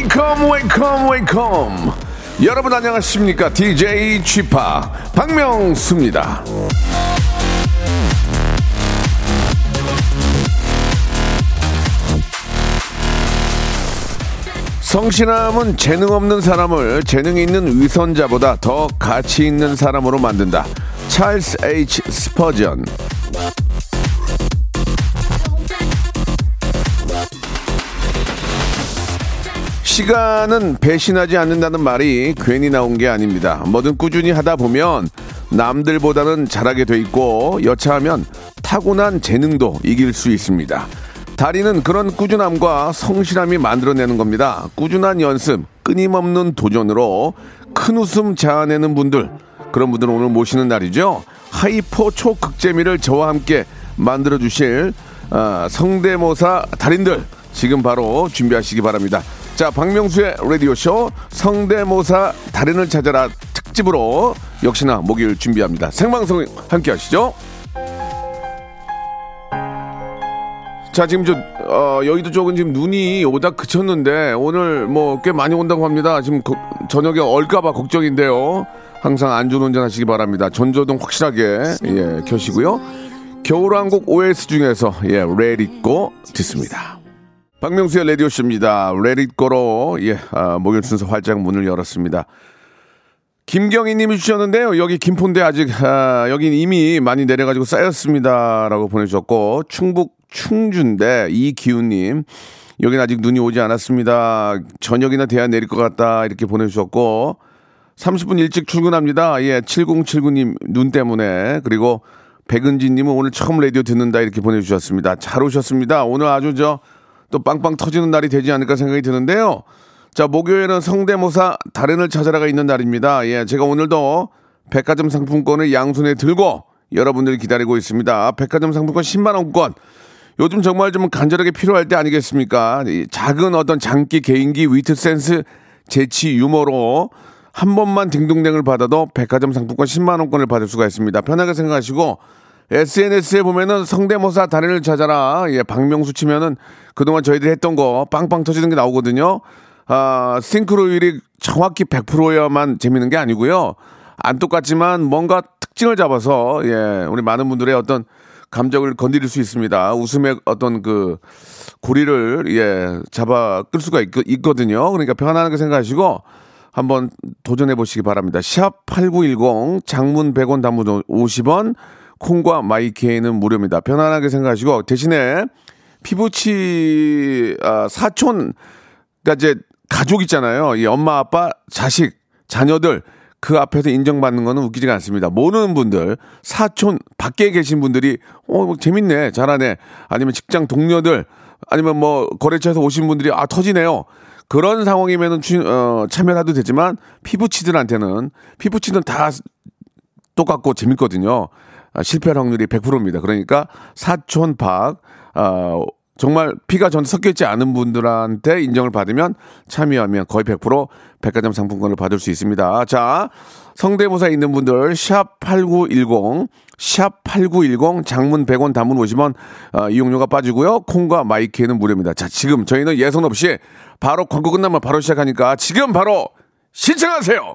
Welcome, welcome, welcome. 여러분 안녕하십니까? DJ p 박명수입니다. 성실함은 재능 없는 사람을 재능 있는 위선자보다 더 가치 있는 사람으로 만든다. 찰스 H. 스퍼전. 시간은 배신하지 않는다는 말이 괜히 나온 게 아닙니다. 뭐든 꾸준히 하다 보면 남들보다는 잘하게 돼 있고 여차하면 타고난 재능도 이길 수 있습니다. 달인은 그런 꾸준함과 성실함이 만들어내는 겁니다. 꾸준한 연습, 끊임없는 도전으로 큰 웃음 자아내는 분들, 그런 분들은 오늘 모시는 날이죠. hyper 초극재미를 저와 함께 만들어 주실 아, 성대모사 달인들 지금 바로 준비하시기 바랍니다. 자, 박명수의 라디오 쇼 성대모사 달인을 찾아라 특집으로 역시나 목요일 준비합니다. 생방송 함께 하시죠. 자 지금 저 어, 여의도 쪽은 지금 눈이 오다 그쳤는데 오늘 뭐 꽤 많이 온다고 합니다. 지금 거- 저녁에 얼까봐 걱정인데요. 항상 안전 운전 하시기 바랍니다. 전조등 확실하게 예 켜시고요. 겨울왕국 OS 중에서 예 레릿고 듣습니다. 박명수의 라디오쇼입니다. 레릿고로 예 아, 목요일 순서 활짝 문을 열었습니다. 김경희 님이 주셨는데요. 여기 김포인데 아직, 아, 여긴 이미 많이 내려가지고 쌓였습니다. 라고 보내주셨고, 충북 충주인데, 이기훈 님, 여긴 아직 눈이 오지 않았습니다. 저녁이나 돼야 내릴 것 같다. 이렇게 보내주셨고, 30분 일찍 출근합니다. 예, 7079님 눈 때문에. 그리고 백은진 님은 오늘 처음 라디오 듣는다. 이렇게 보내주셨습니다. 잘 오셨습니다. 오늘 아주 저, 또 빵빵 터지는 날이 되지 않을까 생각이 드는데요. 자, 목요일은 성대모사 달인을 찾아라가 있는 날입니다. 예, 제가 오늘도 백화점 상품권을 양손에 들고 여러분들 기다리고 있습니다. 백화점 상품권 10만 원권. 요즘 정말 좀 간절하게 필요할 때 아니겠습니까? 이 작은 어떤 장기, 개인기, 위트 센스, 재치, 유머로 한 번만 딩동댕을 받아도 백화점 상품권 10만 원권을 받을 수가 있습니다. 편하게 생각하시고 SNS에 보면은 성대모사 달인을 찾아라. 예, 박명수 치면은 그동안 저희들이 했던 거 빵빵 터지는 게 나오거든요. 아, 싱크로율이 정확히 100%여야만 재밌는 게 아니고요. 안 똑같지만 뭔가 특징을 잡아서 예, 우리 많은 분들의 어떤 감정을 건드릴 수 있습니다. 웃음의 어떤 그 고리를 예, 잡아 끌 수가 있, 있거든요. 그러니까 편안하게 생각하시고 한번 도전해 보시기 바랍니다. 샵 8910 장문 100원 단문 50원 콩과 마이케이는 무료입니다. 편안하게 생각하시고 대신에 피부치 아, 사촌 그러니까 이제 가족 있잖아요. 이 엄마, 아빠, 자식, 자녀들 그 앞에서 인정받는 거는 웃기지가 않습니다. 모르는 분들, 사촌 밖에 계신 분들이 어뭐 재밌네, 잘하네. 아니면 직장 동료들, 아니면 뭐 거래처에서 오신 분들이 아 터지네요. 그런 상황이면은 추- 어, 참여를 해도 되지만 피부치들한테는 피부치는 다 똑같고 재밌거든요. 아, 실패할 확률이 100%입니다. 그러니까 사촌 박 아, 정말 피가 전 섞여 있지 않은 분들한테 인정을 받으면 참여하면 거의 100% 백화점 상품권을 받을 수 있습니다. 자, 성대모사 있는 분들 샵 8910 샵 8910 장문 100원 단문 50원 어, 이용료가 빠지고요. 콩과 마이케이는 무료입니다. 자, 지금 저희는 예선 없이 바로 광고 끝나면 바로 시작하니까 지금 바로 신청하세요.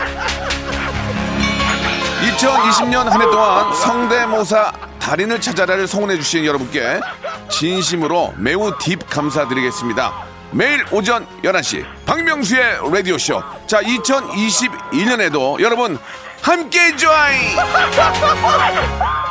2020년 한 해 동안 성대모사 달인을 찾아라를 성원해 주신 여러분께 진심으로 매우 딥 감사드리겠습니다. 매일 오전 11시 박명수의 라디오쇼 자 2021년에도 여러분 함께 join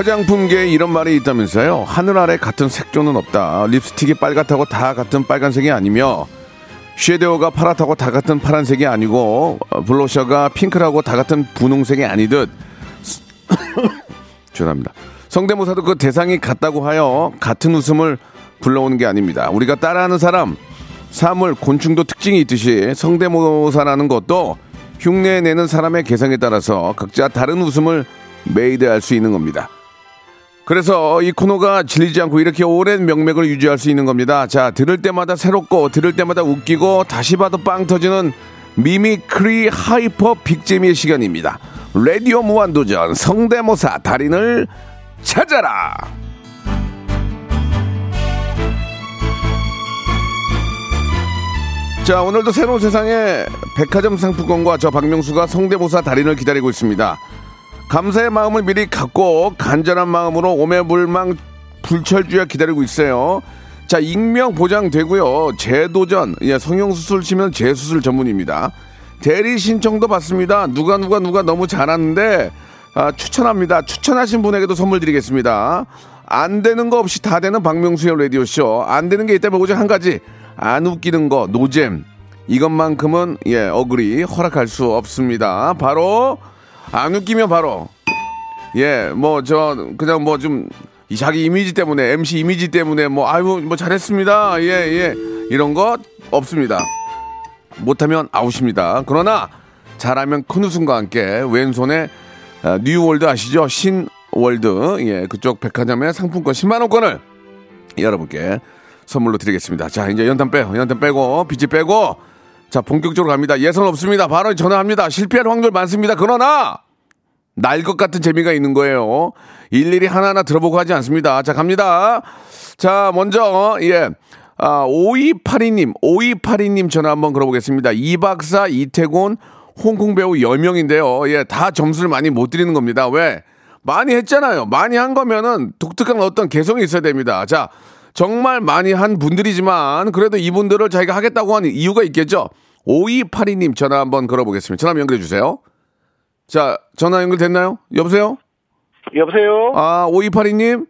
화장품계에 이런 말이 있다면서요. 하늘 아래 같은 색조는 없다. 립스틱이 빨갛다고 다 같은 빨간색이 아니며 쉐데오가 파랗다고 다 같은 파란색이 아니고 어, 블러셔가 핑크라고 다 같은 분홍색이 아니듯 죄송합니다. 성대모사도 그 대상이 같다고 하여 같은 웃음을 불러오는 게 아닙니다. 우리가 따라하는 사람, 사물, 곤충도 특징이 있듯이 성대모사라는 것도 흉내 내는 사람의 개성에 따라서 각자 다른 웃음을 made할 수 있는 겁니다. 그래서 이 코너가 질리지 않고 이렇게 오랜 명맥을 유지할 수 있는 겁니다. 자, 들을 때마다 새롭고 들을 때마다 웃기고 다시 봐도 빵 터지는 mimicry hyper big재미의 시간입니다. 라디오 무한도전 성대모사 달인을 찾아라. 자, 오늘도 새로운 세상에 백화점 상품권과 저 박명수가 성대모사 달인을 기다리고 있습니다. 감사의 마음을 미리 갖고 간절한 마음으로 오매불망 불철주야 기다리고 있어요. 자, 익명 보장되고요. 재도전, 예, 성형수술 치면 재수술 전문입니다. 대리 신청도 받습니다. 누가 누가 누가 너무 잘하는데 아, 추천합니다. 추천하신 분에게도 선물 드리겠습니다. 안 되는 거 없이 다 되는 박명수의 라디오쇼. 안 되는 게 있다면 오직 한 가지. 안 웃기는 거, 노잼. 이것만큼은, 예, agree 허락할 수 없습니다. 바로, 안 웃기면 바로, 예, 뭐, 저, 그냥 뭐 좀, 이 자기 이미지 때문에, MC 이미지 때문에, 뭐, 아유, 뭐 잘했습니다. 예, 예. 이런 거 없습니다. 못하면 아웃입니다. 그러나, 잘하면 큰 웃음과 함께, 왼손에, 아, New World 아시죠? 신월드. 예, 그쪽 백화점의 상품권 10만 원권을 여러분께 선물로 드리겠습니다. 자, 이제 연탄 빼요. 연탄 빼고, 비지 빼고, 자, 본격적으로 갑니다. 예선 없습니다. 바로 전화합니다. 실패할 확률 많습니다. 그러나, 날 것 같은 재미가 있는 거예요. 일일이 하나하나 들어보고 하지 않습니다. 자, 갑니다. 자, 먼저, 예. 아, 5282님, 5282님 전화 한번 걸어보겠습니다. 이박사, 이태곤, 홍콩 배우 여명인데요. 예, 다 점수를 많이 못 드리는 겁니다. 왜? 많이 했잖아요. 많이 한 거면은 독특한 어떤 개성이 있어야 됩니다. 자, 정말 많이 한 분들이지만 그래도 이분들을 자기가 하겠다고 하는 이유가 있겠죠. 5282님 전화 한번 걸어보겠습니다. 전화 연결해 주세요. 자, 전화 연결됐나요? 여보세요? 여보세요? 아, 5282님?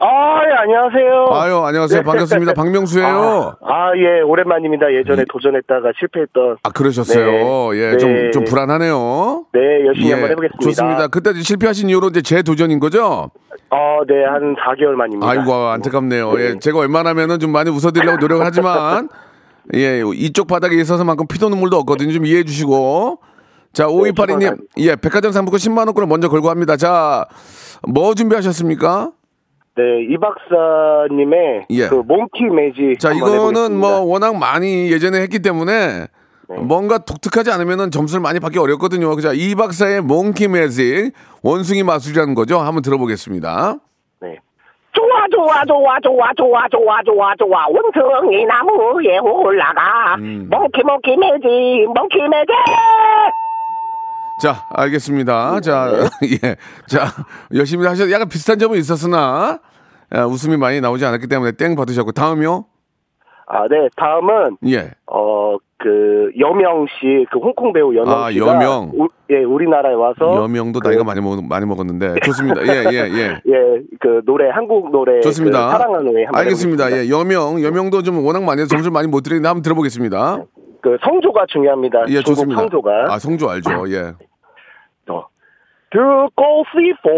아, 예, 안녕하세요. 아유, 안녕하세요. 반갑습니다. 박명수예요. 아, 아, 예, 오랜만입니다. 예전에 도전했다가 실패했던. 아, 그러셨어요. 네. 예, 좀, 네. 좀 불안하네요. 네, 열심히 예, 한번 해보겠습니다. 좋습니다. 그때 실패하신 이후로 이제 재도전인 거죠? 어, 네, 한 4개월 만입니다. 아이고, 안타깝네요. 예, 제가 웬만하면은 좀 많이 웃어드리려고 노력을 하지만, 예, 이쪽 바닥에 있어서만큼 피도 눈물도 없거든요. 좀 이해해 주시고. 자, 5282님, 죄송합니다. 예, 백화점 상품권 10만원권을 먼저 걸고 합니다. 자, 뭐 준비하셨습니까? 네, 이 박사님의 예. 그 몽키 매직. 자, 이거는. 뭐 워낙 많이 예전에 했기 때문에 네. 뭔가 독특하지 않으면은 점수를 많이 받기 어렵거든요. 자, 이 박사의 몽키 매직 원숭이 마술이라는 거죠. 한번 들어보겠습니다. 네. 좋아 좋아 좋아 좋아 좋아 좋아 좋아 좋아 원숭이 나무에 올라가 음. 몽키 몽키 매직 몽키 매직 자, 알겠습니다. 자, 네. 예. 자, 열심히 하셔. 약간 비슷한 점은 있었으나 아, 웃음이 많이 나오지 않았기 때문에 땡 받으셨고 다음이요? 아, 네, 다음은, 예. 어, 그, 여명 씨, 그 홍콩 배우 여명 아, 씨가. 여명. 우- 예, 우리나라에 와서. 여명도 그- 나이가 많이 먹 많이 먹었는데 좋습니다. 예, 예, 예. 예, 그 노래 한국 노래 좋습니다. 그 사랑하는 노래 알겠습니다. 예, 해보겠습니다. 여명, 여명도 좀 워낙 많이 해서 점수를 많이 못 드리는데 한번 들어보겠습니다. 그 성조가 중요합니다. 예, 좋습니다. 성조가 아, 성조 알죠. 예. 어. 듣고 싶어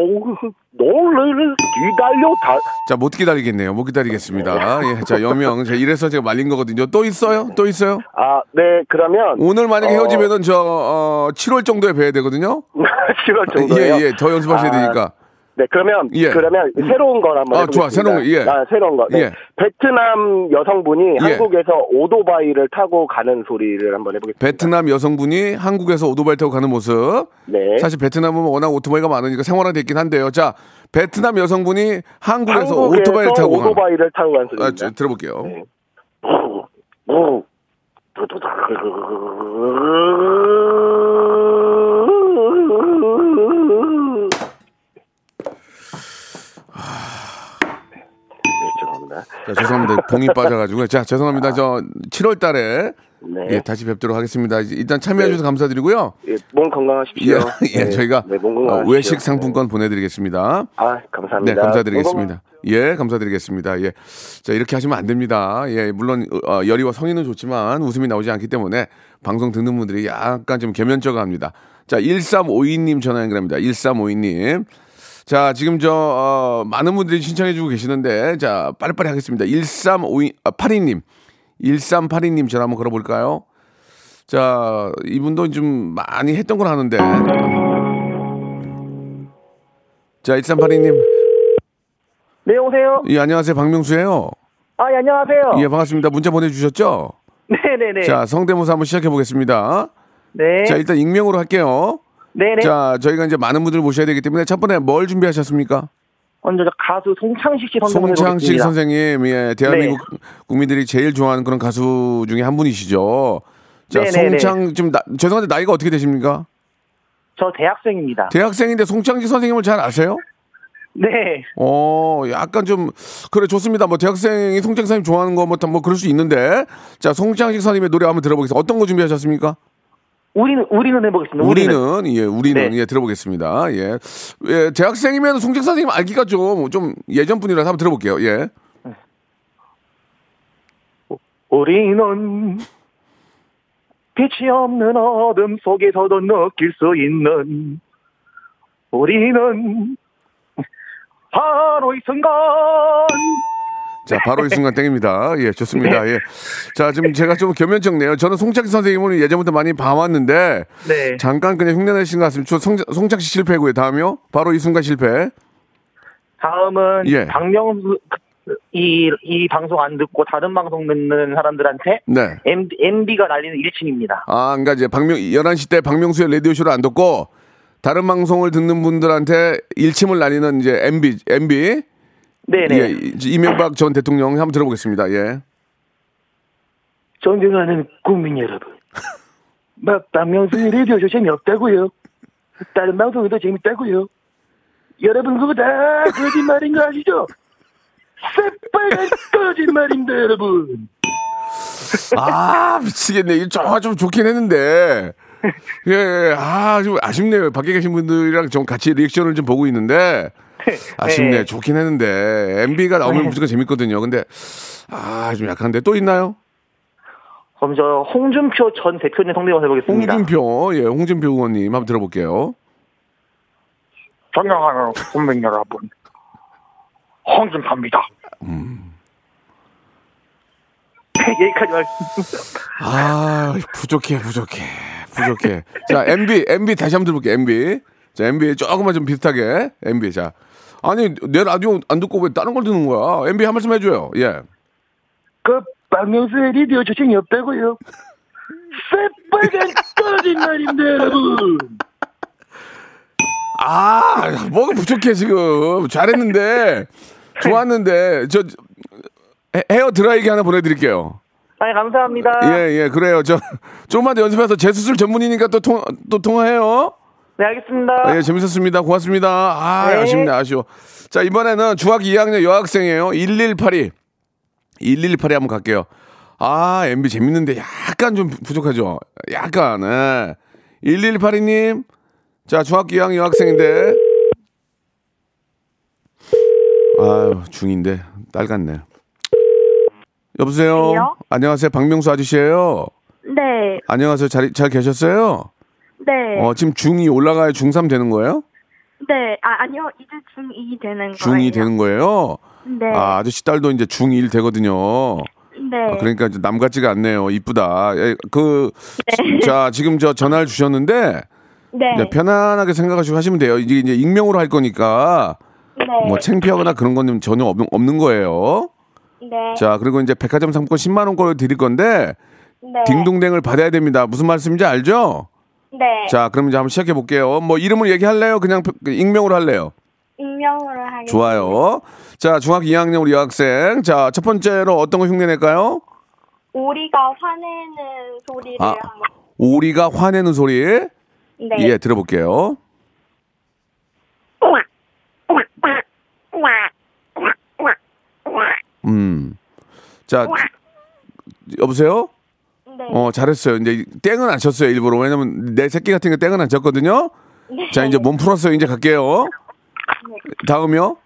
노래를 기다려 다 자, 못 기다리겠네요. 못 기다리겠습니다. 예, 자, 여명. 자, 이래서 제가 말린 거거든요. 또 있어요? 또 있어요? 아, 네, 그러면 오늘 만약에 어, 헤어지면은 저, 어, 7월 정도에 뵈야 되거든요? 7월 정도예요. 예, 예. 더 연습하셔야 아, 되니까. 네, 그러면 예. 그러면 새로운 걸 한번 아, 해보겠습니다. 좋아. 새로운 거, 예. 아, 새로운 거. 네. 예. 베트남 여성분이 예. 한국에서 오토바이를 타고 가는 소리를 한번 해 보겠습니다. 베트남 여성분이 한국에서 오토바이 타고 가는 모습. 네. 사실 베트남은 워낙 오토바이가 많으니까 생활화돼 있긴 한데요. 자, 베트남 여성분이 한국에서, 한국에서 오토바이를 타고 가는 오토바이를 타고 가는 아, 소리입니다. 저, 들어볼게요. 네. 네, 자, 죄송합니다. 봉이 빠져가지고. 자, 죄송합니다. 저 7월 달에 네. 예, 다시 뵙도록 하겠습니다. 일단 참여해주셔서 감사드리고요. 예, 몸 건강하십시오. 예, 예, 네, 저희가 네, 몸 어, 건강하십시오. 외식 상품권 보내드리겠습니다. 아, 감사합니다. 네, 감사드리겠습니다. 예, 감사드리겠습니다. 예. 자, 이렇게 하시면 안 됩니다. 예, 물론, 어, 열의와 성의는 좋지만 웃음이 나오지 않기 때문에 방송 듣는 분들이 약간 좀 개면쩍어 합니다. 자, 1352님 전화 연결합니다. 1352님. 자, 지금 저, 어, 많은 분들이 신청해주고 계시는데, 자, 빨리빨리 하겠습니다. 1352, 아, 82님. 1382님 전화 한번 걸어볼까요? 자, 이분도 좀 많이 했던 걸 하는데. 자, 1382님. 네, 여보세요? 예, 안녕하세요. 박명수예요 아, 예, 안녕하세요. 예, 반갑습니다. 문자 보내주셨죠? 네네네. 자, 성대모사 한번 시작해 보겠습니다. 네. 자, 일단 익명으로 할게요. 네네. 자, 저희가 이제 많은 분들 모셔야 되기 때문에 첫 번째 뭘 준비하셨습니까? 먼저 저 가수 송창식 씨 선생님 송창식 선생님, 예, 대한민국 국민들이 제일 좋아하는 그런 가수 중에 한 분이시죠. 자, 네네네. 송창, 좀, 나, 죄송한데 나이가 어떻게 되십니까? 저 대학생입니다. 대학생인데 송창식 선생님을 잘 아세요? 네. 어, 약간 좀, 그래, 좋습니다. 뭐, 대학생이 송창식 선생님 좋아하는 거, 뭐, 다 뭐, 그럴 수 있는데. 자, 송창식 선생님의 노래 한번 들어보겠습니다. 어떤 거 준비하셨습니까? 우리는 우리는 해보겠습니다. 우리는, 예, 우리는, 네. 예, 들어보겠습니다. 예. 예, 대학생이면 송창식 선생님 알기가 좀, 좀 예전 분이라서 한번 들어볼게요. 예. 우리는 빛이 없는 어둠 속에서도 느낄 수 있는 우리는 바로 이 순간 자, 바로 이 순간 땡입니다. 예, 좋습니다. 예. 자, 지금 제가 좀 겸연쩍네요. 저는 송창식 선생님을 예전부터 많이 봐왔는데, 네. 잠깐 그냥 흉내내신 것 같습니다. 저 송, 송창식 실패고요. 다음이요? 바로 이 순간 실패. 다음은 예. 박명수 이, 이 방송 안 듣고 다른 방송 듣는 사람들한테 네. M, MB가 날리는 일침입니다. 아, 그러니까 이제 박명 11시 때 박명수의 라디오 쇼를 안 듣고 다른 방송을 듣는 분들한테 일침을 날리는 이제 MB MB 네네. 예, 이명박 전 대통령 한번 들어보겠습니다. 예. 존경하는 국민 여러분. 막 박명수의 라디오쇼 재미없다고요. 다른 방송이 더 재밌다고요. 여러분 그거 다 거짓말인 거 아시죠? 새빨간 거짓말입니다 여러분. 아, 미치겠네. 이거 좀, 좀 좋긴 했는데. 예, 예. 아, 좀 아쉽네요. 밖에 계신 분들이랑 좀 같이 리액션을 좀 보고 있는데. 아쉽네. 네. 좋긴 했는데. MB가 나오면 네. 무조건 재밌거든요. 근데, 아, 좀 약한데. 또 있나요? 그럼 저 홍준표 전 대표님 성대모사 해보겠습니다. 홍준표, 예, 홍준표 의원님 한번 들어볼게요. 존경하는 국민 여러분, 홍준표입니다. 여기까지 말씀. 아, 부족해, 부족해, 부족해. 자, MB, MB 다시 한번 들어볼게요, MB. 자, MB 조금만 좀 비슷하게, MB. 자. 아니, 내 라디오 안 듣고 왜 다른 걸 듣는 거야? MB 한 말씀 해줘요, 예. 그 박명수의 라디오 저 재미없다고요. 새빨간 거짓말입니다 여러분. 아, 뭐가 부족해, 지금. 잘했는데, 좋았는데, 저, 헤- 헤어 드라이기 하나 보내드릴게요. 아니 감사합니다. 예, 예, 그래요. 저, 조금만 더 연습해서 재수술 전문이니까 또 통, 또 통화해요. 네 알겠습니다. 아, 예, 재밌었습니다. 고맙습니다. 아, 네. 아쉽네, 아쉬워. 자, 이번에는 중학교 2학년 여학생이에요. 1182. 1182 한번 갈게요. 아, MB 재밌는데 약간 좀 부족하죠? 약간, 예. 1182님. 자, 중학교 2학년 여학생인데. 아유, 중인데. 딸 같네. 여보세요? 여보세요? 안녕하세요. 박명수 아저씨예요 네, 안녕하세요. 잘, 잘 계셨어요? 네, 어, 지금 중2 올라가야 중3 되는 거예요? 네, 아, 아니요. 이제 중2 되는 거예요. 중2 되는 거예요? 네. 아, 아저씨 딸도 이제 중1 되거든요. 네. 아, 그러니까 이제 남 같지가 않네요. 이쁘다. 예, 그, 네. 자, 지금 저 전화를 주셨는데, 네. 편안하게 생각하시고 하시면 돼요. 이제 이제 익명으로 할 거니까, 네. 뭐 창피하거나 그런 거는 전혀 없는, 없는 거예요. 네. 자, 그리고 이제 백화점 상품권 10만원권을 드릴 건데, 네. 딩동댕을 받아야 됩니다. 무슨 말씀인지 알죠? 네. 자, 그럼 이제 한번 시작해 볼게요. 뭐 이름을 얘기할래요? 그냥 익명으로 할래요? 익명으로 하겠습니다. 좋아요. 자, 중학교 2학년 우리 여학생. 자, 첫 번째로 어떤 거 흉내 낼까요? 오리가 화내는 소리를 아. 한번. 오리가 화내는 소리. 네. 예, 들어볼게요. 음. 자, 여보세요? 네. 어, 잘했어요. 이제 땡은 안 쳤어요, 일부러. 왜냐면 내 새끼 같은 게 땡은 안 쳤거든요. 네. 자, 이제 몸 풀었어요. 이제 갈게요. 다음이요?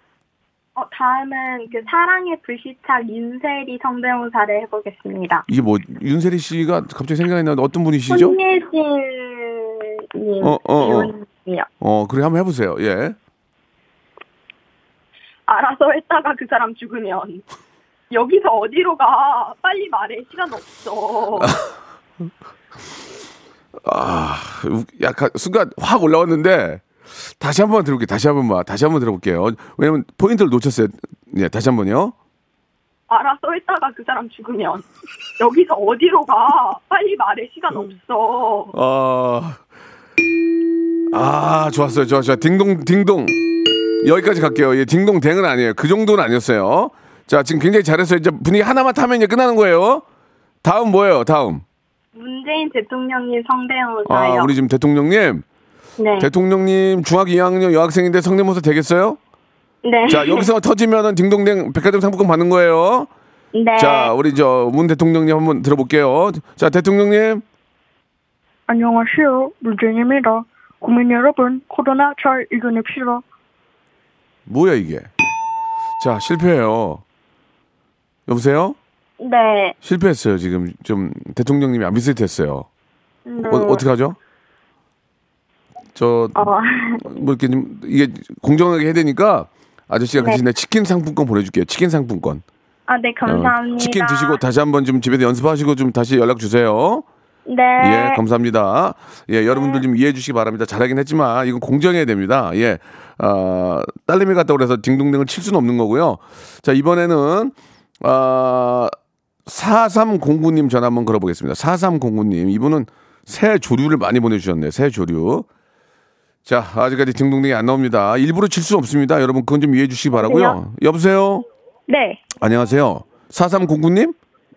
어, 다음은 그 사랑의 불시착 윤세리 성대모사를 해보겠습니다. 이게 뭐 윤세리 씨가 갑자기 생각이 나는데 어떤 분이시죠? 손예진님. 어, 어, 어. 어, 그래 한번 해보세요. 예. 알아서 했다가 그 사람 죽으면 여기서 어디로 가? 빨리 말해. 시간 없어. 아, 우- 약간 순간 확 올라왔는데 다시 한번 들어볼게요. 다시 한 번만. 다시 한번 들어볼게요. 왜냐면 포인트를 놓쳤어요. 예, 다시 한 번요. 알아서 했다가 그 사람 죽으면 여기서 어디로 가? 빨리 말해. 시간 없어. 아, 아, 좋았어요. 좋아. 딩동, 딩동. 여기까지 갈게요. 예, 딩동 댕은 아니에요. 그 정도는 아니었어요. 자, 지금 굉장히 잘했어요. 이제 분위기 하나만 타면 이제 끝나는 거예요. 다음 뭐예요? 다음. 문재인 대통령님 아, 성대모사요. 우리 지금 대통령님. 네. 대통령님 중학교 2학년 여학생인데 성대모사 되겠어요? 네. 자, 여기서 터지면은 딩동댕 백화점 상품권 받는 거예요. 네. 자, 우리 저 문 대통령님 한번 들어볼게요. 자, 대통령님. 안녕하세요. 문재인입니다. 국민 여러분, 코로나 잘 이겨냅시다. 뭐야 이게? 자, 실패해요. 여보세요? 네. 실패했어요. 지금 좀 대통령님이 안 비슷했어요. 네. 어, 어떻게 하죠? 저 어, 뭐 이렇게 좀 이게 공정하게 해야 되니까 아저씨가 네. 대신에 치킨 상품권 보내줄게요. 치킨 상품권. 아, 네, 어, 감사합니다. 치킨 드시고 다시 한번 좀 집에서 연습하시고 좀 다시 연락 주세요. 네. 예, 감사합니다. 예, 여러분들 좀 이해해 주시기 바랍니다. 잘하긴 했지만 이건 공정해야 됩니다. 예. 아, 딸내미 같다고 그래서 딩동댕을 칠 수는 없는 거고요. 자, 이번에는 아 4309님 전화 한번 걸어보겠습니다. 4309님. 이분은 새 조류를 많이 보내주셨네요. 새 조류. 자, 아직까지 딩동댕이 안 나옵니다. 일부러 칠 수 없습니다. 여러분, 그건 좀 이해해 주시기 바라고요. 여보세요? 네. 안녕하세요. 4309님?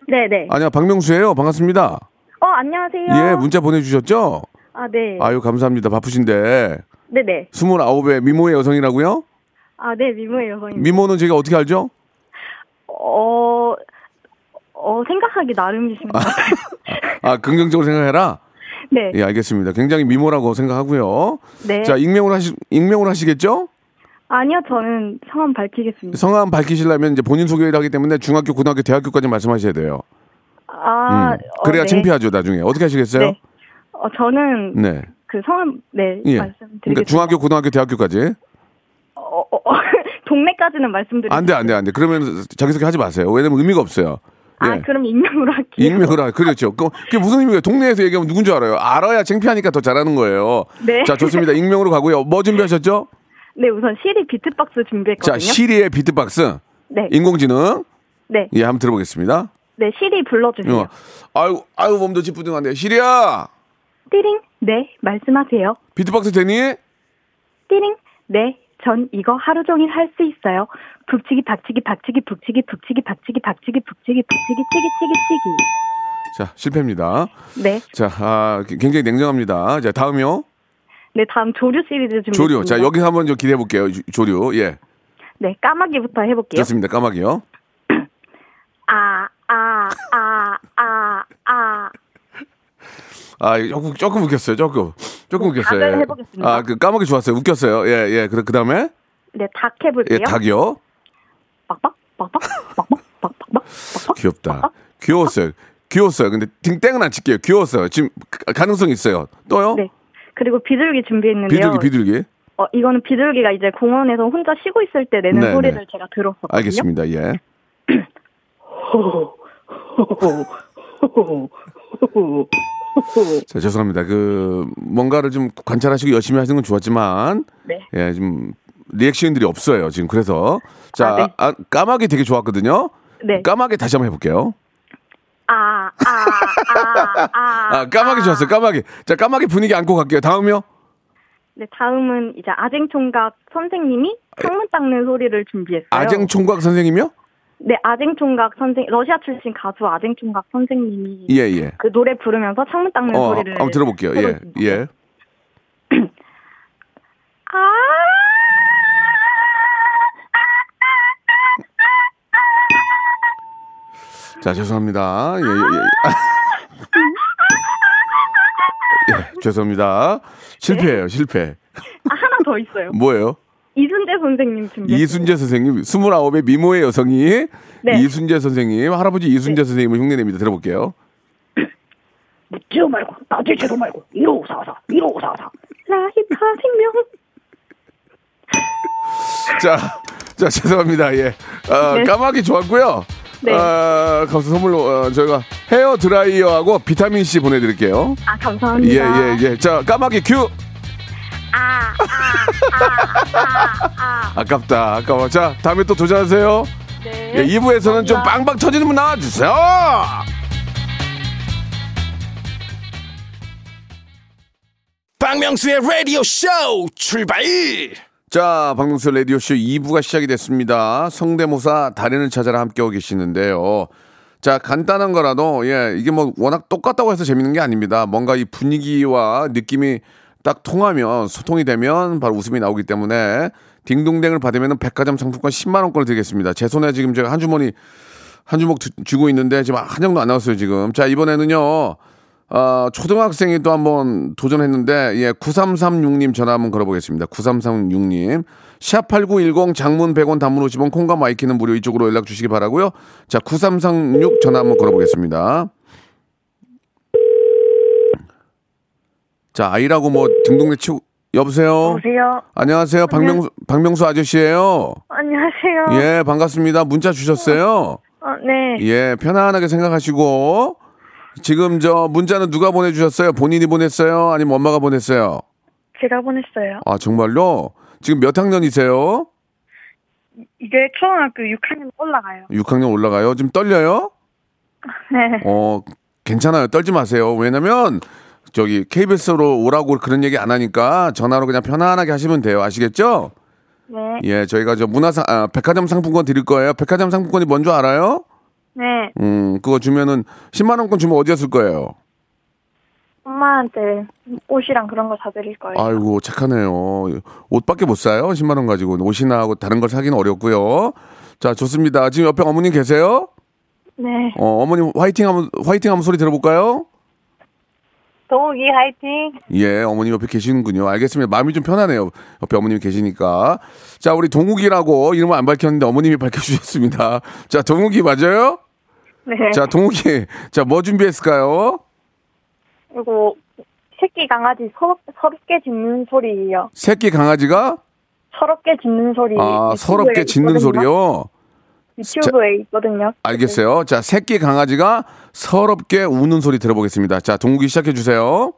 네, 네. 아니요, 박명수예요. 반갑습니다. 어, 안녕하세요. 예, 문자 보내주셨죠? 아, 네. 아유 감사합니다. 바쁘신데 네, 네. 29의 미모의 여성이라고요? 아, 네, 미모의 여성입니다. 미모는 제가 어떻게 알죠? 어, 어, 생각하기 나름이신 것 같아요. 아 긍정적으로 생각해라. 네. 예 알겠습니다. 굉장히 미모라고 생각하고요. 네. 자 익명으로 하시 익명으로 하시겠죠? 아니요, 저는 성함 밝히겠습니다. 성함 밝히시려면 이제 본인 소개를 하기 때문에 중학교, 고등학교, 대학교까지 말씀하셔야 돼요. 아, 음. 그래야 어, 네. 창피하죠 나중에. 어떻게 하시겠어요? 네. 어, 저는 네. 그 성함, 네, 예. 말씀드리겠습니다. 그러니까 중학교, 고등학교, 대학교까지. 어, 어, 어, 동네까지는 말씀드리겠습니다. 안 돼, 안 돼, 안 돼. 그러면 자기소개 하지 마세요. 왜냐면 의미가 없어요. 아, 예. 그럼 익명으로 할게요. 익명으로 하- 그렇죠. 그- 그게 무슨 의미예요? 동네에서 얘기하면 누군 줄 알아요? 알아야 창피하니까 더 잘하는 거예요. 네. 자, 좋습니다. 익명으로 가고요. 뭐 준비하셨죠? 네, 우선 시리 비트박스 준비했거든요. 자, 시리의 비트박스. 네. 인공지능. 네. 예, 한번 들어보겠습니다. 네, 시리 불러주세요. 어. 아유, 아유, 몸도 찌뿌둥한데. 시리야! 띠링. 네, 말씀하세요. 비트박스 되니? 띠링. 네, 전 이거 하루 종일 할 수 있어요. 북치기, 박치기, 박치기, 북치기, 북치기, 박치기, 박치기, 북치기, 북치기, 치기, 치기, 치기. 자, 실패입니다. 네. 자, 아, 굉장히 냉정합니다. 자, 다음이요. 네, 다음 조류 시리즈 준비했습니다. 조류. 자, 여기 한번 좀 기대해 볼게요. 조류. 예. 네, 까마귀부터 해볼게요. 좋습니다. 까마귀요. 아, 아, 아, 아, 아. 아, 조금, 조금 웃겼어요. 조금. 조금 네, 웃겼어요. 닭을 해보겠습니다. 아, 그 까마귀 좋았어요. 웃겼어요. 예, 예. 그, 그 다음에? 네, 닭 예, 해볼게요. 닭이요. 빡빡, 빡빡, 빡빡, 빡빡, 빡빡. 귀엽다. 귀여웠어요. 귀여웠어요. 근데 딩땡은 안 칠게요. 귀여웠어요. 지금 가- 가능성 있어요. 또요? 네. 그리고 비둘기 준비했는데요. 비둘기, 비둘기. 어, 이거는 비둘기가 이제 공원에서 혼자 쉬고 있을 때 내는 네, 소리를 네. 제가 들었었거든요. 알겠습니다. 예. 자, 죄송합니다. 그 뭔가를 좀 관찰하시고 열심히 하시는 건 좋았지만 네. 예, 지금 리액션들이 없어요. 지금 그래서 자, 아, 네. 아, 까마귀 되게 좋았거든요. 네. 까마귀 다시 한번 해 볼게요. 아, 아, 아, 아. 아, 까마귀 좋았어요. 까마귀. 자, 까마귀 분위기 안고 갈게요. 다음이요. 네, 다음은 이제 아쟁 총각 선생님이 창문 닦는 소리를 준비했어요. 아쟁 총각 선생님이요? 네, 아쟁총각 선생 러시아 출신 가수 아쟁총각 선생님이 예, 예. 그 노래 부르면서 창문 닦는 어, 소리를 한번 들어볼게요. 예. 예. 아. 자, 죄송합니다. 예, 예, 예. 예, 죄송합니다. 실패예요, 실패. 아, 하나 더 있어요. 뭐예요? 이순재 선생님 준비했어요. 이순재 선생님, 29의 미모의 여성이 네. 이순재 선생님, 할아버지 이순재 선생님을 흉내냅니다. 들어볼게요. 묻지도 말고 따지지도 말고 1544 1544 라이파 생명. 자, 자, 죄송합니다. 예. 어, 네. 까마귀 좋았고요. 네. 어, 감사 선물로 어, 저희가 헤어 드라이어하고 비타민 C 보내드릴게요. 아, 예, 감사합니다. 예, 예. 자, 까마귀 큐. 아, 아, 아, 아. 아깝다, 아까워. 자, 다음에 또 도전하세요. 네. 예, 2부에서는 좀 감사합니다. 빵빵 터지는 분 나와주세요. 박명수의 라디오 쇼 출발 자, 박명수 라디오쇼 2부가 시작이 됐습니다. 성대모사 달인을 찾아라 함께하고 계시는데요. 자, 간단한 거라도, 예, 이게 뭐 워낙 똑같다고 해서 재밌는 게 아닙니다. 뭔가 이 분위기와 느낌이 딱 통하면, 소통이 되면 바로 웃음이 나오기 때문에 딩동댕을 받으면 백화점 상품권 10만 원권을 드리겠습니다. 제 손에 지금 제가 한 주머니, 한 주먹 주- 쥐고 있는데 지금 한 장도 안 나왔어요, 지금. 자, 이번에는요, 어, 초등학생이 또 한번 도전했는데, 예, 9336님 전화 한번 걸어보겠습니다. 9336님. 샵8910 장문 100원 단문 50원 콩과 마이 K는 무료 이쪽으로 연락 주시기 바라고요 자, 9336 전화 한번 걸어보겠습니다. 자, 아이라고 뭐 등등대 치고, 여보세요? 여보세요. 안녕하세요. 박명수, 박명수 아저씨예요 안녕하세요. 예, 반갑습니다. 문자 주셨어요. 어, 네. 예, 편안하게 생각하시고 지금 저 문자는 누가 보내 주셨어요? 본인이 보냈어요? 아니면 엄마가 보냈어요? 제가 보냈어요. 아 정말로? 지금 몇 학년이세요? 이제 초등학교 6학년 올라가요. 6학년 올라가요. 지금 떨려요? 네. 어, 괜찮아요. 떨지 마세요. 왜냐면 저기 KBS로 오라고 그런 얘기 안 하니까 전화로 그냥 편안하게 하시면 돼요. 아시겠죠? 네. 예, 저희가 저 문화상 아, 백화점 상품권 드릴 거예요. 백화점 상품권이 뭔 줄 알아요? 네. 음, 그거 주면은 10만 원권 주면 어디에 쓸 거예요? 엄마한테 옷이랑 그런 거 사드릴 거예요. 아이고 착하네요. 옷밖에 못 사요. 10만 원 가지고 옷이나 하고 다른 걸 사기는 어렵고요. 자 좋습니다. 지금 옆에 어머님 계세요? 네. 어 어머님 화이팅 한번 화이팅 한번 소리 들어볼까요? 동욱이 화이팅. 예 어머님 옆에 계시는군요. 알겠습니다. 마음이 좀 편하네요. 옆에 어머님이 계시니까. 자 우리 동욱이라고 이름을 안 밝혔는데 어머님이 밝혀주셨습니다. 자 동욱이 맞아요? 네. 자 동욱이 자 뭐 준비했을까요? 그리고 새끼 강아지 서, 서럽게 짖는 소리예요. 새끼 강아지가 서럽게 짖는 소리. 아 서럽게 짖는 있거든요. 소리요. 유튜브에 있거든요. 알겠어요. 자, 새끼 강아지가 서럽게 우는 소리 들어보겠습니다. 자, 동욱이 시작해 주세요.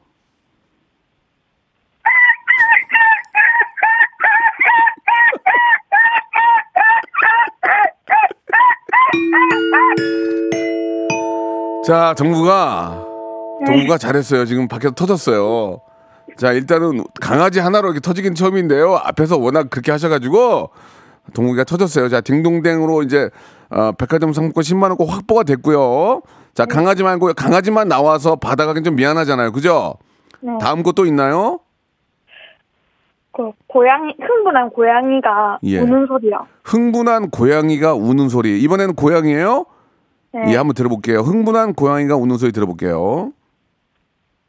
자, 동구가 동구가 잘했어요. 지금 밖에서 터졌어요. 자, 일단은 강아지 하나로 이렇게 터지긴 처음인데요. 앞에서 워낙 그렇게 하셔가지고 동욱이가 터졌어요. 자, 딩동댕으로 이제 어, 백화점 상품권 10만 원권 확보가 됐고요. 자, 강아지 말고 강아지만 나와서 받아가긴 좀 미안하잖아요. 그죠? 네. 다음 것도 있나요? 그 고양이 흥분한 고양이가 예. 우는 소리요. 흥분한 고양이가 우는 소리. 이번에는 고양이에요? 네. 예, 한번 들어볼게요. 흥분한 고양이가 우는 소리 들어볼게요.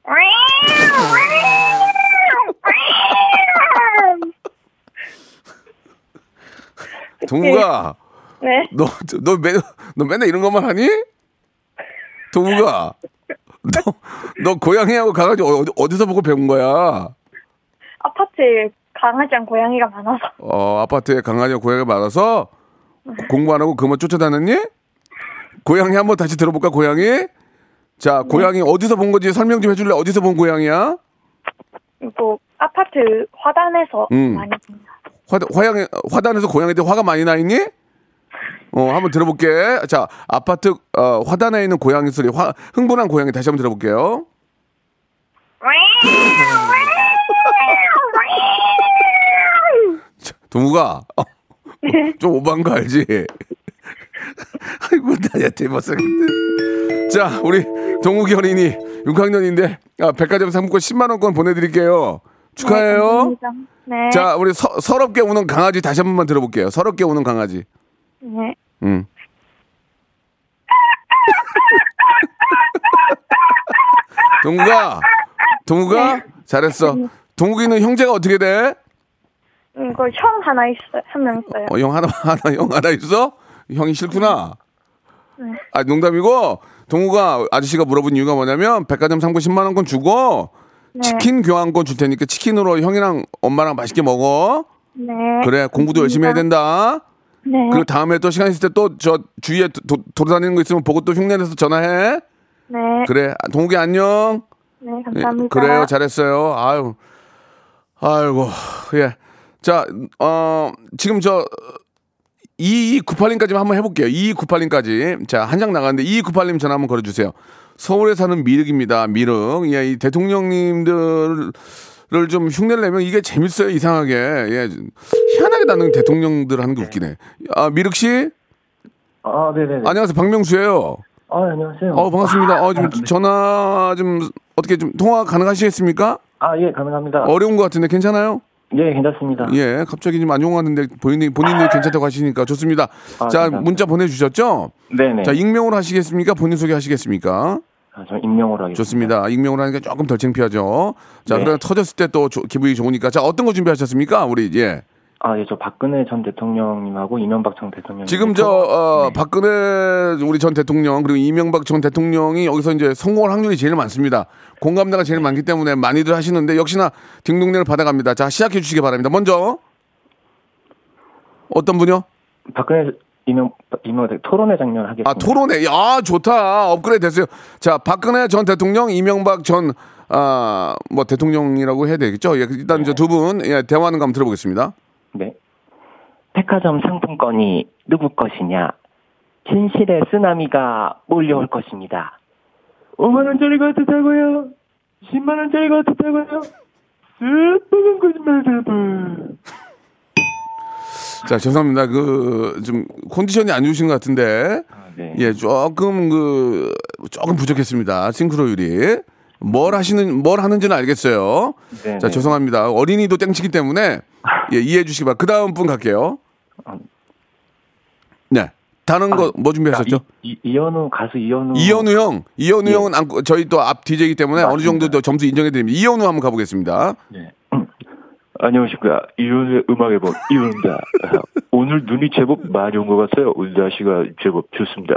동욱아, 네. 너, 너, 매, 너 맨날 이런 것만 하니? 동욱아, 너, 너 고양이하고 강아지 어디, 어디서 보고 배운 거야? 아파트에 강아지랑 고양이가 많아서. 어, 아파트에 강아지와 고양이가 많아서 공부 안 하고 그만 쫓아다녔니? 고양이 한번 다시 들어볼까, 고양이? 자, 고양이 어디서 본 건지 설명 좀 해줄래? 어디서 본 고양이야? 또 아파트 화단에서 음. 많이 봅니다. 화, 화양, 화단에서 고양이한테 화가 많이 나 있니? 어, 한번 들어볼게. 자, 아파트, 어, 화단에 있는 고양이 소리, 화, 흥분한 고양이 다시 한번 들어볼게요. 자, 동우가, 어, 좀 오반 거 알지? 아이고, 나야 대박사겠네. 자, 우리 동욱이 어린이 6학년인데, 아, 백화점 상품권 10만 원권 보내드릴게요. 축하해요. 감사합니다. 네. 자, 우리 서, 서럽게 우는 강아지 다시 한 번만 들어볼게요. 서럽게 우는 강아지. 네. 음. 동구가, 동구가 잘했어. 동구이는 형제가 어떻게 돼? 이거 형 하나 있어요. 한명 있어요. 어, 형 하나, 하나, 형 하나 있어? 형이 싫구나. 네. 아, 농담이고, 동우가 아저씨가 물어본 이유가 뭐냐면, 백화점 상품 10만원권 주고, 네. 치킨 교환권 줄 테니까 치킨으로 형이랑 엄마랑 맛있게 먹어. 네. 그래, 공부도 열심히 해야 된다. 네. 그리고 다음에 또 시간 있을 때 또 저 주위에 도, 돌아다니는 거 있으면 보고 또 흉내내서 전화해. 네. 그래, 동욱이 안녕. 네, 예, 감사합니다. 그래요, 잘했어요. 아유, 아이고, 예. 자, 어, 지금 저, 2298님까지 한번 해볼게요. 2298님까지. 자, 한 장 나갔는데, 2298님 전화 한번 걸어주세요. 서울에 사는 미륵입니다. 미륵. 예, 이 대통령님들 을좀 흉내를 내면 이게 재밌어요, 이상하게. 예. 희한하게 나는 대통령들 하는 게 웃기네. 아, 미륵 씨? 아, 네네. 안녕하세요. 박명수예요 아, 안녕하세요. 어, 반갑습니다. 어, 좀 아, 네. 전화 좀 어떻게 좀 통화 가능하시겠습니까? 아, 예, 가능합니다. 어려운 것 같은데 괜찮아요? 예, 괜찮습니다. 예, 갑자기 좀안 같은데 본인이 본인이 괜찮다고 하시니까 좋습니다. 아, 자, 감사합니다. 문자 보내 주셨죠? 네네. 자, 익명으로 하시겠습니까? 본인 소개하시겠습니까? 아, 저 익명으로 하겠습니다. 좋습니다. 익명으로 하니까 조금 덜 창피하죠. 자, 네. 그러나 터졌을 때 또 기분이 좋으니까 자, 어떤 거 준비하셨습니까? 우리 예. 아, 예, 저 박근혜 전 대통령님하고 이명박 전 대통령. 지금 저 어, 박근혜 우리 전 대통령 그리고 이명박 전 대통령이 여기서 이제 성공할 확률이 제일 많습니다. 공감대가 제일 많기 때문에 많이들 하시는데 역시나 딩동댕을 받아갑니다. 자 시작해 주시기 바랍니다. 먼저 어떤 분요? 박근혜 이명 이명박 토론회 장면 하겠습니다. 아 토론회. 야 좋다. 업그레이드 됐어요. 자 박근혜 전 대통령, 이명박 전 아, 뭐 대통령이라고 해야 되겠죠? 예, 일단 저두분 예, 대화하는 거 한번 들어보겠습니다. 네. 백화점 상품권이 누구 것이냐? 진실의 쓰나미가 몰려올 것입니다. 5만 원짜리가 어떻다고요? 10만 원짜리가 어떻다고요? 슬픈 거짓말 대부. 자 죄송합니다. 그 좀 컨디션이 안 좋으신 것 같은데 네. 예, 조금 그 조금 부족했습니다. 싱크로율이. 뭘 하시는 뭘 하는지는 알겠어요. 네, 자, 네. 죄송합니다. 어린이도 땡치기 때문에 예, 이해해 주시기 바랍니다. 그 다음 분 갈게요. 아. 네. 다른 거뭐 준비하셨죠? 아, 이, 이, 이현우 가수 이현우. 이현우 형. 이현우 예. 형은 안, 저희 또 앞 DJ이기 때문에 어느 맞습니다. 정도 더 점수 인정해 드립니다. 이현우 한번 가 보겠습니다. 네. 안녕하십니까 이윤의 음악 앨범 이윤입니다. 오늘 눈이 제법 많이 온 것 같아요. 오늘 날씨가 제법 좋습니다.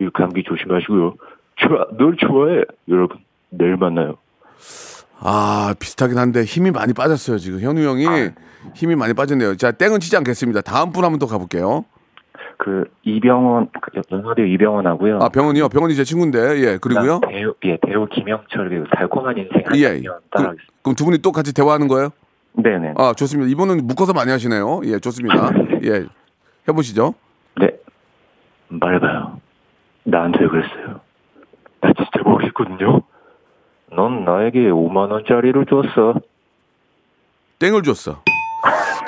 이 감기 조심하시고요. 좋아, 널 좋아해, 여러분. 내일 만나요. 아, 비슷하긴 한데 힘이 많이 빠졌어요, 지금. 현우 형이 아. 힘이 많이 빠졌네요. 자, 땡은 치지 않겠습니다. 다음 분 한번 또 가볼게요. 그 이병헌 그 영화배우 이병헌 하고요. 아, 병원이요? 병원이 제 친구인데, 예, 그리고요? 배우 예 배우 김영철 배우 달콤한 인생 한 예. 그. 그럼 두 분이 또 같이 대화하는 거예요? 네네. 아, 좋습니다. 이분은 묶어서 많이 하시네요. 예, 좋습니다. 예. 해보시죠. 네. 말해봐요. 나한테 왜 그랬어요? 나 진짜 모르겠거든요. 넌 나에게 5만 원짜리를 줬어. 땡을 줬어.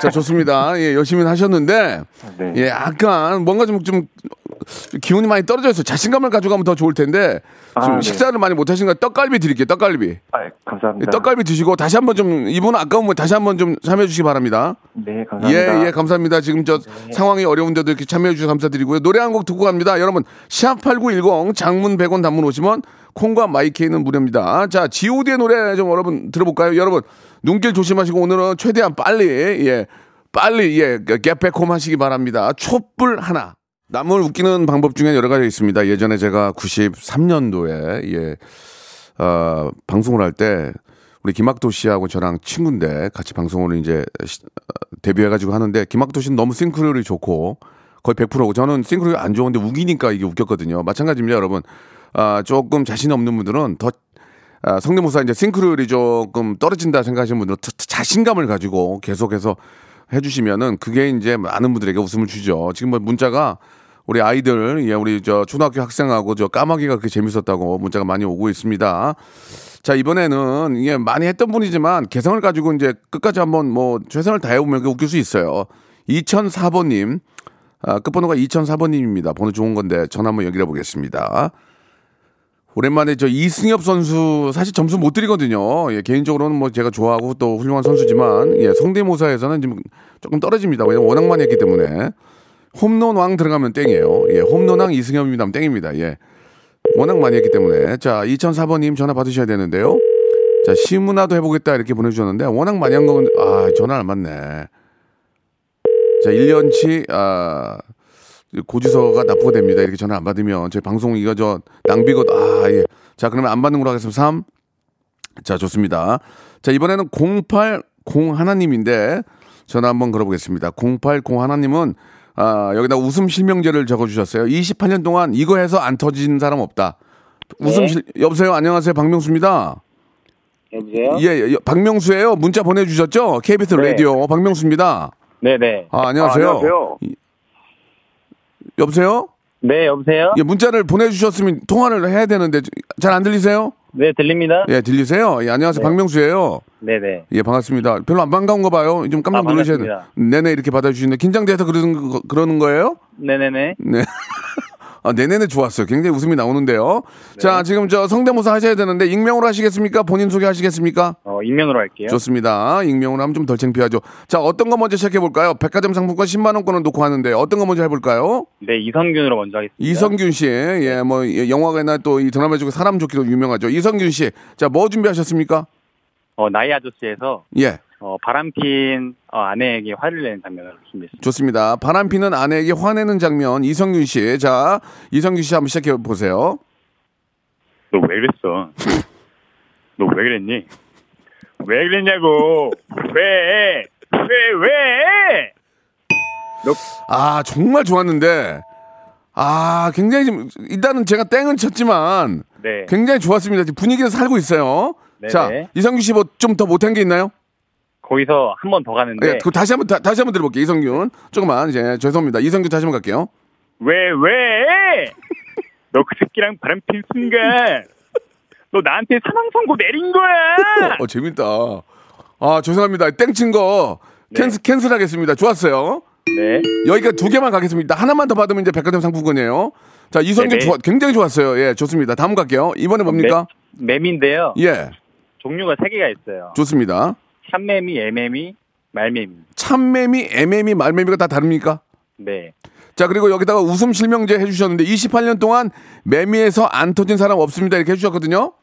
자, 좋습니다. 예, 열심히 하셨는데, 네. 예, 약간 뭔가 좀, 좀 기운이 많이 떨어져 있어요. 자신감을 가져가면 더 좋을 텐데, 지금 아, 네. 식사를 많이 못 하신 거 떡갈비 드릴게요, 떡갈비. 아, 예, 감사합니다. 떡갈비 드시고 다시 한번 좀, 이분은 아까우면 다시 한번 좀 참여해 주시기 바랍니다. 네, 감사합니다. 네. 예, 예, 감사합니다. 지금 저 상황이 어려운데도 이렇게 참여해 주셔서 감사드리고요. 노래 한 곡 듣고 갑니다. 여러분, 샵8910 장문 100원 단문 오시면 콩과 마이케이는 무료입니다. 자, GOD의 노래 좀 여러분 들어볼까요? 여러분, 눈길 조심하시고 오늘은 최대한 빨리, 예, 빨리, 예, 겟백홈 하시기 바랍니다. 촛불 하나. 남을 웃기는 방법 중에 여러 가지 있습니다. 예전에 제가 93년도에, 예, 어, 방송을 할 때 우리 김학도 씨하고 저랑 친구인데 같이 방송을 이제 시- 어, 데뷔해가지고 하는데 김학도 씨는 너무 싱크로율이 좋고 거의 100%고 저는 싱크로율 안 좋은데 우기니까 이게 웃겼거든요. 마찬가지입니다, 여러분. 아, 조금 자신 없는 분들은 더 아, 성대모사 이제 싱크로율이 조금 떨어진다 생각하시는 분들은 자- 자신감을 가지고 계속해서 해주시면은 그게 이제 많은 분들에게 웃음을 주죠. 지금 뭐 문자가 우리 아이들, 예, 우리 저 초등학교 학생하고 저 까마귀가 그렇게 재밌었다고 문자가 많이 오고 있습니다. 자, 이번에는 이게 많이 했던 분이지만 개성을 가지고 이제 끝까지 한번 뭐 최선을 다해보면 그 웃길 수 있어요. 2004번님, 아, 끝번호가 2004번님입니다. 번호 좋은 건데 전화 한번 연결해 보겠습니다. 오랜만에 저 이승엽 선수 사실 점수 못 드리거든요. 예, 개인적으로는 뭐 제가 좋아하고 또 훌륭한 선수지만 예, 성대모사에서는 지금 조금 떨어집니다. 왜냐면 워낙 많이 했기 때문에 홈런 왕 들어가면 땡이에요. 예, 홈런 왕 이승엽입니다. 땡입니다. 예. 워낙 많이 했기 때문에 자 2004번님 전화 받으셔야 되는데요. 자 시문화도 해보겠다 이렇게 보내주셨는데 워낙 많이 한 건 아 전화 안 받네. 자 1년치 아 고지서가 납부가 됩니다. 이렇게 전화 안 받으면 저희 방송 이거 저 낭비거든. 아 예. 자 그러면 안 받는 걸로 하겠습니다. 3. 자 좋습니다. 자 이번에는 080 하나님인데 전화 한번 걸어보겠습니다. 080 하나님은 아, 여기다 웃음 실명제를 적어주셨어요. 28년 동안 이거 해서 안 터진 사람 없다. 웃음 실 여보세요. 안녕하세요. 박명수입니다. 여보세요? 예, 예, 박명수예요. 문자 보내주셨죠? KBS 네. 라디오 박명수입니다. 네네. 아, 안녕하세요. 아, 안녕하세요. 이- 여보세요? 네, 여보세요? 예, 문자를 보내주셨으면 통화를 해야 되는데 잘 안 들리세요? 네, 들립니다? 예, 들리세요? 예, 안녕하세요. 네. 박명수예요. 네네. 예, 반갑습니다. 별로 안 반가운가 봐요. 좀 깜짝 아, 놀라셔야 돼. 반갑습니다. 네네 이렇게 받아주시는데 긴장돼서 그러는 거, 그러는 거예요? 네네네. 네. 아, 네네네 좋았어요. 굉장히 웃음이 나오는데요. 네. 자, 지금 저 성대모사 하셔야 되는데 익명으로 하시겠습니까? 본인 소개하시겠습니까? 어, 익명으로 할게요. 좋습니다. 익명으로 하면 좀 덜 창피하죠. 자, 어떤 거 먼저 시작해 볼까요? 백화점 상품권 10만 원권을 놓고 하는데 어떤 거 먼저 해 볼까요? 네, 이성균으로 먼저 하겠습니다. 이성균 씨, 예, 뭐 예, 영화가나 또 이 드라마 중에 사람 좋기로 유명하죠. 이성균 씨, 자, 뭐 준비하셨습니까? 어, 나이 아저씨에서 예, 어, 바람핀 어, 아내에게 화를 내는 장면을 준비했습니다. 좋습니다. 바람 피는 아내에게 화내는 장면 이성균 씨, 자, 이성균 씨 한번 시작해 보세요. 너 왜 그랬어? 너 왜 그랬니? 왜 그랬냐고? 왜? 왜, 왜? 아, 정말 좋았는데, 아, 굉장히 좀 일단은 제가 땡은 쳤지만 네. 굉장히 좋았습니다. 지금 분위기는 살고 있어요. 네네. 자, 이성균 씨 뭐 좀 더 못한 게 있나요? 거기서 한 번 더 가는데 예, 그 다시 한번 다, 다시 한번 들어볼게요. 이성균. 조금만 이제 죄송합니다. 이성균 다시 한번 갈게요. 왜, 왜? 너 그 새끼랑 바람 핀 순간, 너 나한테 사망 선고 내린 거야! 어, 재밌다. 아, 죄송합니다. 땡친 거 캔슬, 캔슬하겠습니다. 좋았어요. 네. 여기가 두 개만 가겠습니다. 하나만 더 받으면 이제 백화점 상품권이에요. 자, 이성균 네네. 좋아, 굉장히 좋았어요. 예, 좋습니다. 다음 갈게요. 이번에 뭡니까? 매, 매미인데요. 예, 종류가 세 개가 있어요. 좋습니다. 참매미, 애매미, 말매미. 참매미, 애매미, 말매미가 다 다릅니까? 네. 자, 그리고 여기다가 웃음 실명제 해주셨는데 28년 동안 매미에서 안 터진 사람 없습니다. 이렇게 해주셨거든요.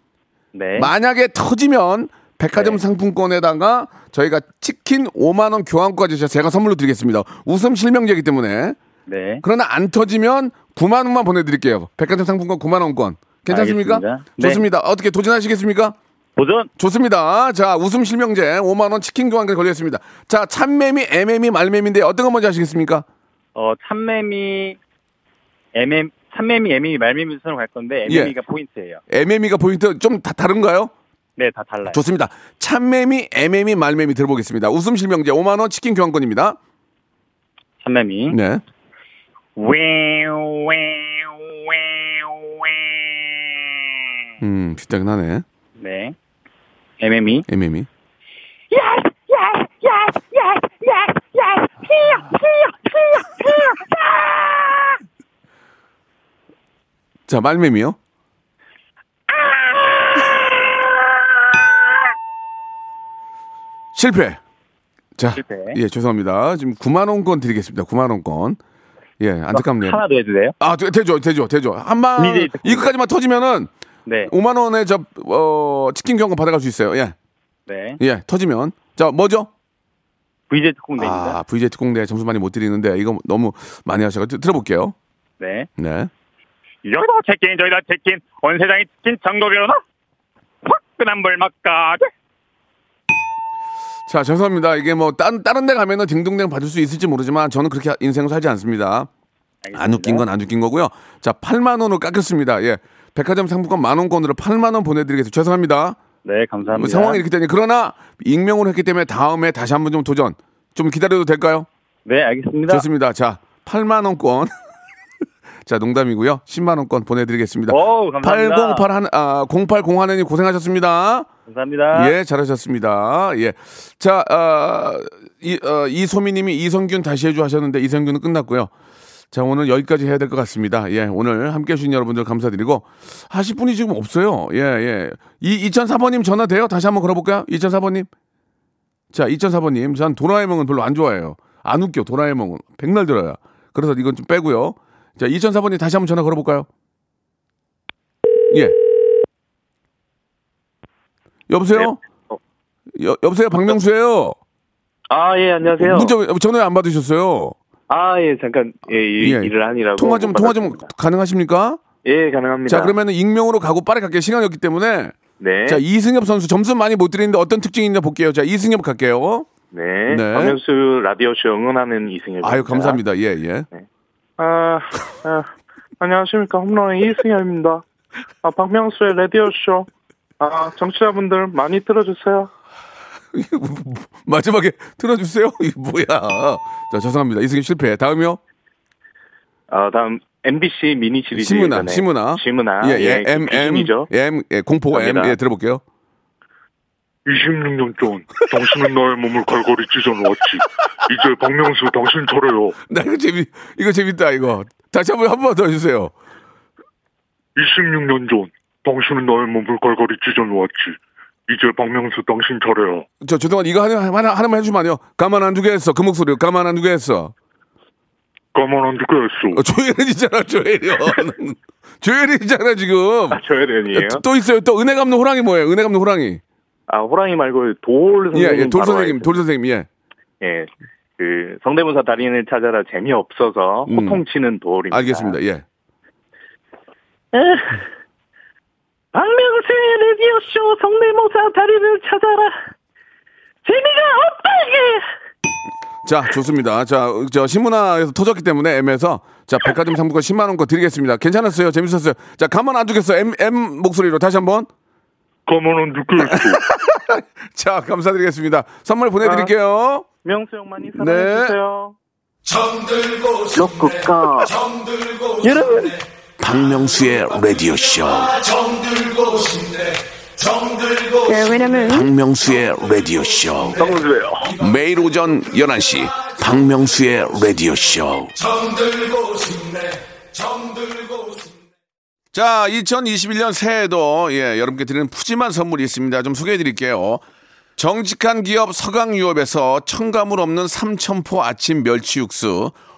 네. 만약에 터지면 백화점 네. 상품권에다가 저희가 치킨 5만 원 교환까지 제가 선물로 드리겠습니다. 웃음 실명제이기 때문에. 네. 그러나 안 터지면 9만 원만 보내드릴게요. 백화점 상품권 9만 원권. 괜찮습니까? 네. 좋습니다. 어떻게 도전하시겠습니까? 도전! 좋습니다. 자, 웃음 실명제 5만 원 치킨 교환까지 걸렸습니다. 자, 참매미, 애매미, 말매미인데 어떤 거 먼저 하시겠습니까? 어, 참매미, 애매, 참매미, 애매미, 말매미 순으로 갈 건데, 예. 애매미가 포인트예요. 애매미가 포인트 좀 다 다른가요? 네, 다 달라요. 좋습니다. 참매미, 애매미, 말매미 들어보겠습니다. 웃음 실명제 5만 원 치킨 교환권입니다. 참매미. 네. 음, 비슷하긴 하네. 네. 애매미. 애매미. 자, 말매미요. 실패. 자, 실패. 예, 죄송합니다. 지금 9만 원권 드리겠습니다. 9만 원권. 예, 안타깝네요. 하나 더 해도 돼요? 아, 되- 되죠, 되죠, 되죠. 한방. 이거까지만 터지면은 네. 5만 원에 저 어, 치킨 교환권 받아갈 수 있어요. 예, 네. 예, 터지면 자 뭐죠? VJ 특공대입니다. 아, VJ 특공대 점수 많이 못 드리는데 이거 너무 많이 하셔가지고 들어볼게요. 네. 네. 여기다 치킨, 저기다 치킨, 온 세상에 치킨 전국이로나? 화끈한 불 막가게. 자, 죄송합니다. 이게 뭐, 다른, 다른 데 가면은 딩동댕 받을 수 있을지 모르지만 저는 그렇게 인생을 살지 않습니다. 안 웃긴 건 안 웃긴 거고요. 자, 8만 원으로 깎였습니다. 예. 백화점 상품권 만 원권으로 8만 원 보내드리겠습니다. 죄송합니다. 네, 감사합니다. 뭐 상황이 이렇게 되니. 그러나, 익명으로 했기 때문에 다음에 다시 한번 좀 도전. 좀 기다려도 될까요? 네, 알겠습니다. 좋습니다. 자, 8만 원권. 자, 농담이고요. 10만 원권 보내드리겠습니다. 오, 감사합니다. 808 한, 아, 0801님 고생하셨습니다. 감사합니다. 예, 잘하셨습니다. 예. 자, 어, 이, 어, 이소미님이 이성균 다시 해줘 하셨는데 이성균은 끝났고요. 자, 오늘 여기까지 해야 될 것 같습니다. 예, 오늘 함께 해주신 여러분들 감사드리고 하실 분이 지금 없어요. 예, 예. 이 2004번님 전화 돼요? 다시 한번 걸어볼까요? 2004번님? 자, 2004번님. 전 도라에몽은 별로 안 좋아해요. 안 웃겨, 도라에몽은. 백날 들어요. 그래서 이건 좀 빼고요. 자, 2004번님 다시 한번 전화 걸어볼까요? 예. 여보세요? 여, 여보세요? 박명수예요 아, 예, 안녕하세요. 문자 왜- 전화 왜안 받으셨어요? 아, 예, 잠깐, 예, 일, 예. 일을 하느라고. 통화 좀못 통화 좀. 가능하십니까? 예, 가능합니다. 자, 그러면은 익명으로 가고 빠르게 갈게요. 시간이 없기 때문에. 네. 자, 이승엽 선수 점수 많이 못 드리는데 어떤 특징이 있나 볼게요. 자, 이승엽 갈게요. 네. 네. 박명수 라디오쇼 응원하는 이승엽입니다. 아유, 감사합니다. 예, 예. 아, 아, 안녕하십니까. 홈런의 이승엽입니다. 아, 박명수의 라디오쇼. 아, 정치자분들 많이 들어주세요. 마지막에 틀어주세요. 이게 뭐야. 자, 죄송합니다. 이승엽 실패. 다음이요. 아, 다음, MBC 미니 시리즈. 신문아, 예전에 신문아. 신문아. 예, 예. M, M, 이죠 M, 예, 공포 M. 갑니다. 예, 들어볼게요. 26년 전 당신은 나의 몸을 갈갈이 찢어놓았지. 이제 박명수 당신 차례요. 나 이거 재밌, 이거 재밌다, 이거. 다시 한 번, 한 번 더 해주세요. 26년 전 당신은 나의 몸을 갈갈이 찢어놓았지. 이제 박명수 당신 차례요. 저, 죄송한데, 이거 하나, 하나, 하나만 해주면 안 돼요? 가만 안 두게 했어. 그 목소리. 가만 안 두게 했어. 가만 안 두게 했어. 어, 조혜련이잖아, 조혜련. 조혜련이잖아, 지금. 아, 조혜련이에요? 또 있어요. 또 은혜 갚는 호랑이 뭐예요? 은혜 갚는 호랑이. 아, 호랑이 말고 돌 예, 선생님. 예, 돌 바로 선생님, 돌 선생님, 예. 예. 그 성대모사 달인을 찾아라 재미없어서 음. 호통치는 돌입니다. 알겠습니다, 예. 박명수의 라디오쇼 성대모사 다리를 찾아라. 재미가 없다 이게. 자, 좋습니다. 자, 저 신문화에서 터졌기 때문에 M에서 자, 백화점 상품권 10만 원권 드리겠습니다. 괜찮았어요? 재밌었어요? 자, 가만 안 두겠어. M, M 목소리로 다시 한 번. 가만 안 두게 했어. 자, 감사드리겠습니다. 선물 보내드릴게요. 명수 형 많이 네. 사랑해주세요. 로쿠꺼. 여러분. 박명수의 라디오 쇼. 네, 왜냐면 박명수의 라디오 쇼. 매일 오전 11시 박명수의 라디오 쇼. 자, 2021년 새해에도 예, 여러분께 드리는 푸짐한 선물이 있습니다. 좀 소개해 드릴게요. 정직한 기업 서강유업에서 첨가물 없는 삼천포 아침 멸치 육수,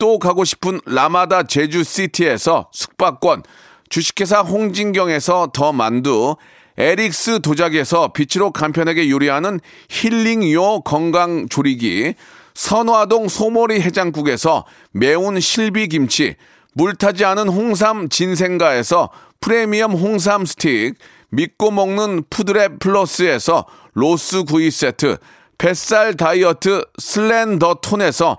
또 가고 싶은 라마다 제주시티에서 숙박권, 주식회사 홍진경에서 더 만두, 에릭스 도자기에서 빛으로 간편하게 요리하는 힐링요 건강 조리기, 선화동 소머리 해장국에서 매운 실비김치, 물타지 않은 홍삼 진생가에서 프리미엄 홍삼 스틱, 믿고 먹는 푸드랩 플러스에서 로스 구이 세트, 뱃살 다이어트 슬렌더 톤에서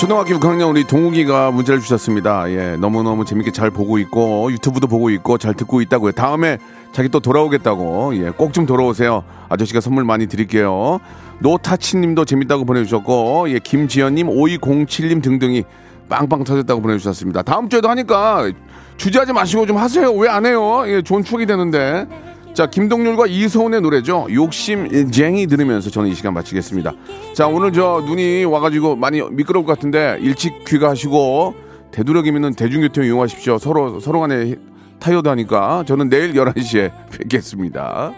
초등학교 6학년 우리 동욱이가 문자를 주셨습니다. 예, 너무너무 재밌게 잘 보고 있고 유튜브도 보고 있고 잘 듣고 있다고요. 다음에 자기 또 돌아오겠다고. 예, 꼭 좀 돌아오세요. 아저씨가 선물 많이 드릴게요. 노타치 님도 재밌다고 보내주셨고, 예, 김지연님, 5207님 등등이 빵빵 터졌다고 보내주셨습니다. 다음 주에도 하니까 주저하지 마시고 좀 하세요. 왜 안 해요? 예, 좋은 추억이 되는데. 자, 김동률과 이소은의 노래죠. 욕심쟁이 들으면서 저는 이 시간 마치겠습니다. 자, 오늘 저 눈이 와가지고 많이 미끄러울 것 같은데 일찍 귀가하시고 되도록이면 대중교통 이용하십시오. 서로, 서로 간에 타이어도 하니까 저는 내일 11시에 뵙겠습니다.